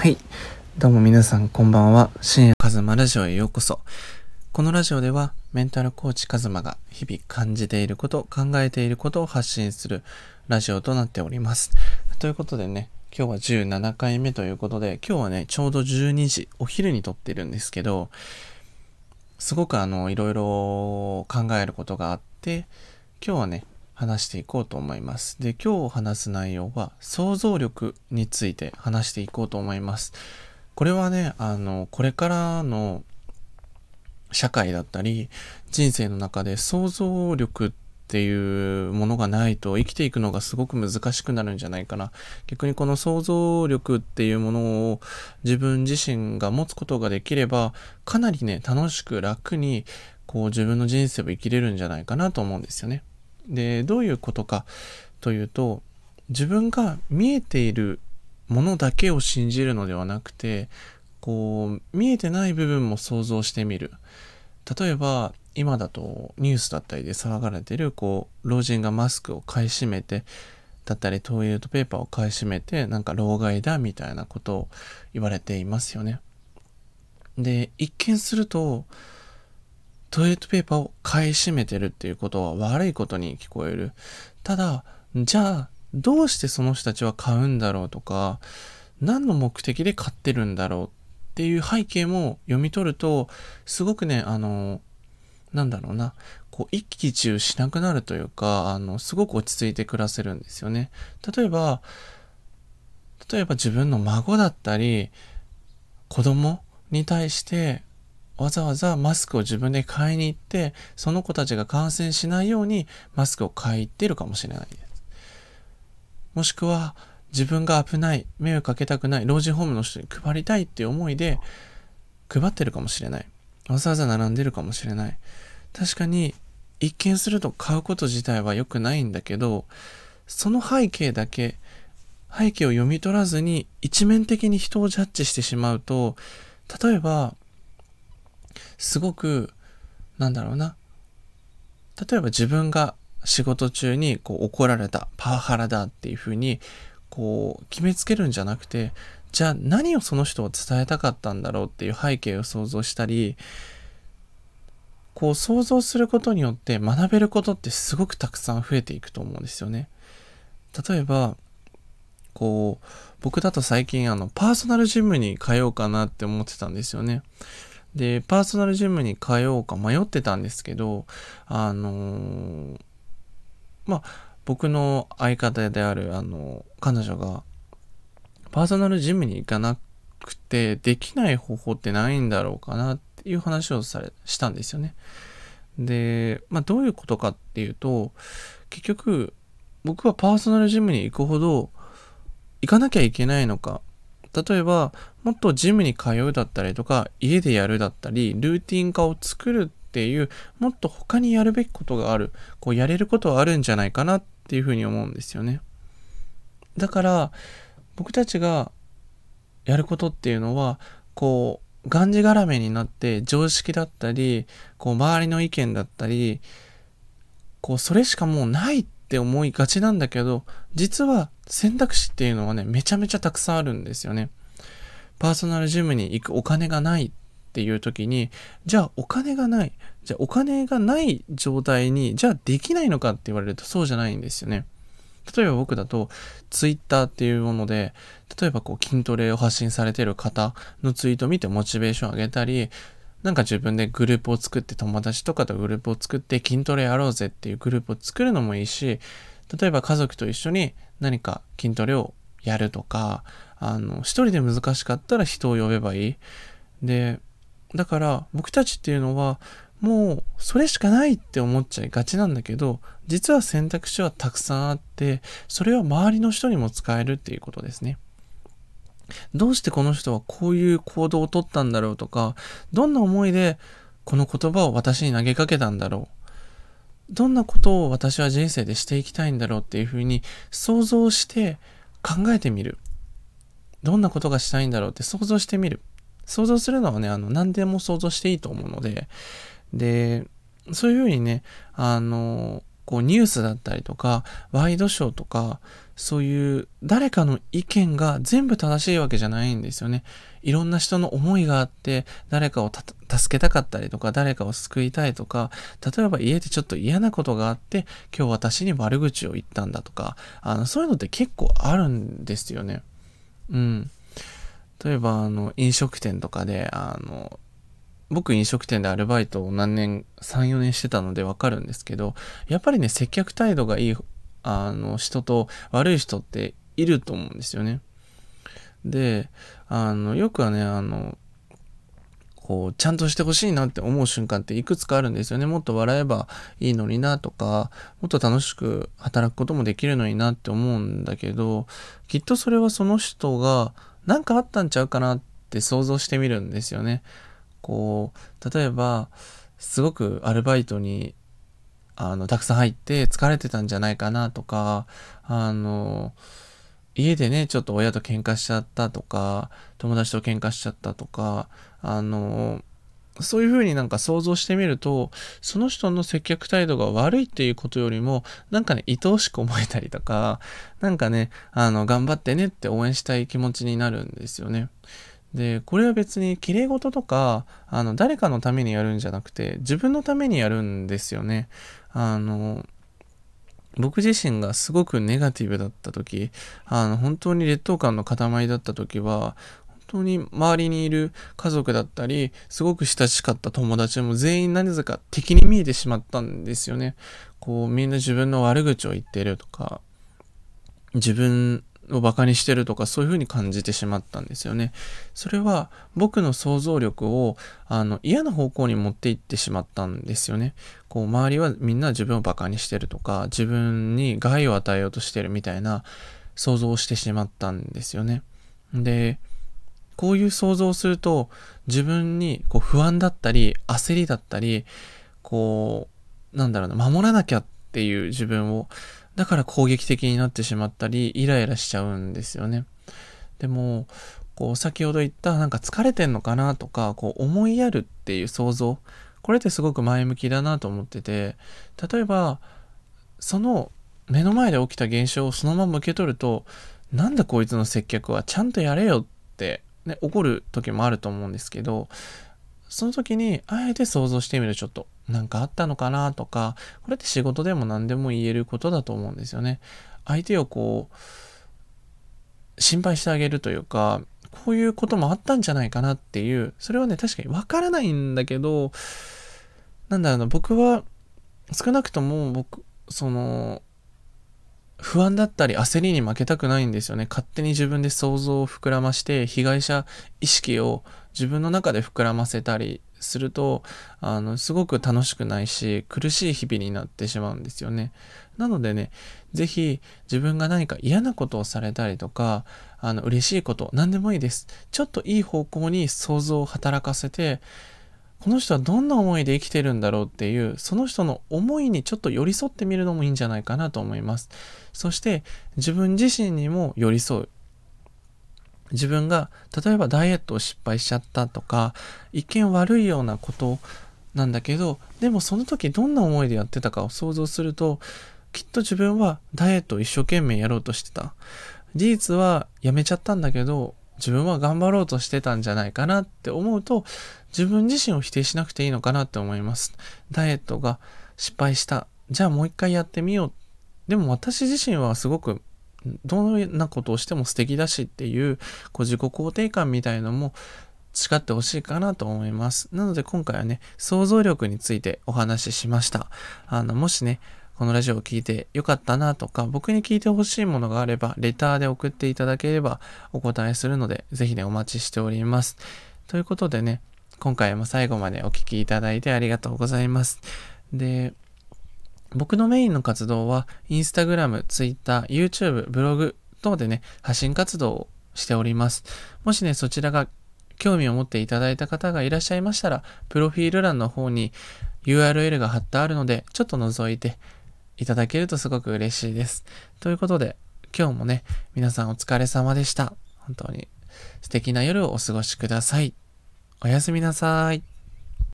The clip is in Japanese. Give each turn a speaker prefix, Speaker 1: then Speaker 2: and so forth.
Speaker 1: はい。どうも皆さんこんばんは。深夜カズマラジオへようこそ。このラジオではメンタルコーチカズマが日々感じていること、考えていることを発信するラジオとなっております。ということでね、今日は17回目ということで、今日はね、ちょうど12時、お昼に撮ってるんですけど、すごくあの、いろいろ考えることがあって、今日はね、話していこうと思います。で、今日話す内容は想像力について話していこうと思います。これはね、あの、これからの社会だったり、人生の中で想像力っていうものがないと生きていくのがすごく難しくなるんじゃないかな。逆にこの想像力っていうものを自分自身が持つことができれば、かなりね、楽しく楽にこう自分の人生を生きれるんじゃないかなと思うんですよね。で、どういうことかというと、自分が見えているものだけを信じるのではなくて、こう、見えてない部分も想像してみる。例えば、今だとニュースだったりで騒がれてる、こう、老人がマスクを買い占めて、だったりトイレットペーパーを買い占めて、なんか老害だみたいなことを言われていますよね。で、一見すると、トイレットペーパーを買い占めてるっていうことは悪いことに聞こえる。ただ、じゃあ、どうしてその人たちは買うんだろうとか、何の目的で買ってるんだろうっていう背景も読み取ると、すごくね、あの、なんだろうな、こう、一喜一憂しなくなるというか、あの、すごく落ち着いて暮らせるんですよね。例えば、例えば自分の孫だったり、子供に対してわざわざマスクを自分で買いに行って、その子たちが感染しないようにマスクを買いってるかもしれないです。もしくは、自分が危ない、迷惑かけたくない、老人ホームの人に配りたいっていう思いで配ってるかもしれない。わざわざ並んでるかもしれない。確かに、一見すると買うこと自体は良くないんだけど、その背景だけ、背景を読み取らずに一面的に人をジャッジしてしまうと、例えば、すごく、なんだろうな。例えば自分が仕事中にこう怒られた、パワハラだっていうふうに、こう決めつけるんじゃなくて、じゃあ何をその人を伝えたかったんだろうっていう背景を想像したり、こう想像することによって学べることってすごくたくさん増えていくと思うんですよね。例えば、こう、僕だと最近あの、パーソナルジムに通おうかなって思ってたんですよね。で、パーソナルジムに通おうか迷ってたんですけど、あのー、まあ、僕の相方である、あの、彼女が、パーソナルジムに行かなくて、できない方法ってないんだろうかなっていう話をされ、したんですよね。で、まあ、どういうことかっていうと、結局、僕はパーソナルジムに行くほど、行かなきゃいけないのか例えば、もっとジムに通うだったりとか、家でやるだったり、ルーティン化を作るっていう、もっと他にやるべきことがある、こうやれることはあるんじゃないかなっていうふうに思うんですよね。だから、僕たちがやることっていうのは、こう、がんじがらめになって常識だったり、こう、周りの意見だったり、こう、それしかもうないって思いがちなんだけど、実は選択肢っていうのはね、めちゃめちゃたくさんあるんですよね。パーソナルジムに行くお金がないっていう時に、じゃあお金がない。じゃあお金がない状態に、じゃあできないのかって言われるとそうじゃないんですよね。例えば僕だと、ツイッターっていうもので、例えばこう筋トレを発信されてる方のツイートを見てモチベーション上げたり、なんか自分でグループを作って友達とかとグループを作って筋トレやろうぜっていうグループを作るのもいいし、例えば家族と一緒に何か筋トレをやるとか、あの、一人で難しかったら人を呼べばいい。で、だから僕たちっていうのはもうそれしかないって思っちゃいがちなんだけど、実は選択肢はたくさんあって、それを周りの人にも使えるっていうことですね。どうしてこの人はこういう行動をとったんだろうとか、どんな思いでこの言葉を私に投げかけたんだろう。どんなことを私は人生でしていきたいんだろうっていうふうに想像して考えてみる。どんなことがしたいんだろうって想像してみる。想像するのはね、あの、何でも想像していいと思うので、で、そういうふうにね、あの、こうニュースだったりとか、ワイドショーとか、そういう誰かの意見が全部正しいわけじゃないんですよね。いろんな人の思いがあって、誰かを助けたかったりとか、誰かを救いたいとか、例えば家でちょっと嫌なことがあって、今日私に悪口を言ったんだとか、あの、そういうのって結構あるんですよね。うん。例えば、あの、飲食店とかで、あの、僕飲食店でアルバイトを何年、3、4年してたのでわかるんですけど、やっぱりね、接客態度がいい、あの、人と悪い人っていると思うんですよね。で、あの、よくはね、あの、こう、ちゃんとしてほしいなって思う瞬間っていくつかあるんですよね。もっと笑えばいいのになとか、もっと楽しく働くこともできるのになって思うんだけど、きっとそれはその人が何かあったんちゃうかなって想像してみるんですよね。こう、例えば、すごくアルバイトに、あの、たくさん入って疲れてたんじゃないかなとか、あの、家でね、ちょっと親と喧嘩しちゃったとか、友達と喧嘩しちゃったとか、あの、そういうふうになんか想像してみると、その人の接客態度が悪いっていうことよりも、なんかね、愛おしく思えたりとか、なんかね、あの、頑張ってねって応援したい気持ちになるんですよね。で、これは別に綺麗事とか、あの、誰かのためにやるんじゃなくて、自分のためにやるんですよね。あの、僕自身がすごくネガティブだった時、あの、本当に劣等感の塊だった時は、本当に周りにいる家族だったり、すごく親しかった友達も全員何故か敵に見えてしまったんですよね。こう、みんな自分の悪口を言ってるとか、自分を馬鹿にしてるとかそういう風に感じてしまったんですよね。それは僕の想像力をあの嫌な方向に持っていってしまったんですよね。こう周りはみんな自分を馬鹿にしてるとか自分に害を与えようとしてるみたいな想像をしてしまったんですよね。で、こういう想像をすると自分にこう不安だったり焦りだったりこうなんだろうな守らなきゃっていう自分をだから攻撃的になってしまったり、イライラしちゃうんですよね。でも、こう、先ほど言った、なんか疲れてんのかなとか、こう、思いやるっていう想像。これってすごく前向きだなと思ってて、例えば、その目の前で起きた現象をそのまま受け取ると、なんだこいつの接客はちゃんとやれよって、ね、怒る時もあると思うんですけど、その時に、あえて想像してみる、ちょっと。なんかあったのかなとか、これって仕事でも何でも言えることだと思うんですよね。相手をこう、心配してあげるというか、こういうこともあったんじゃないかなっていう、それはね、確かにわからないんだけど、なんだろうな、僕は、少なくとも僕、その、不安だったり焦りに負けたくないんですよね。勝手に自分で想像を膨らまして被害者意識を自分の中で膨らませたりするとあのすごく楽しくないし苦しい日々になってしまうんですよね。なのでね是非自分が何か嫌なことをされたりとかあの嬉しいこと何でもいいです。ちょっといい方向に想像を働かせてこの人はどんな思いで生きてるんだろうっていう、その人の思いにちょっと寄り添ってみるのもいいんじゃないかなと思います。そして自分自身にも寄り添う。自分が例えばダイエットを失敗しちゃったとか、一見悪いようなことなんだけど、でもその時どんな思いでやってたかを想像すると、きっと自分はダイエットを一生懸命やろうとしてた。事実はやめちゃったんだけど、自分は頑張ろうとしてたんじゃないかなって思うと、自分自身を否定しなくていいのかなって思います。ダイエットが失敗した。じゃあもう一回やってみよう。でも私自身はすごくどんなことをしても素敵だしっていうこう自己肯定感みたいのも誓ってほしいかなと思います。なので今回はね、想像力についてお話ししました。あの、もしね、このラジオを聴いてよかったなとか、僕に聞いてほしいものがあれば、レターで送っていただければお答えするので、ぜひね、お待ちしております。ということでね、今回も最後までお聴きいただいてありがとうございます。で、僕のメインの活動は、インスタグラム、ツイッター、YouTube、ブログ等でね、発信活動をしております。もしね、そちらが興味を持っていただいた方がいらっしゃいましたら、プロフィール欄の方に URL が貼ってあるので、ちょっと覗いていただけるとすごく嬉しいです。ということで、今日もね、皆さんお疲れ様でした。本当に素敵な夜をお過ごしください。おやすみなさい。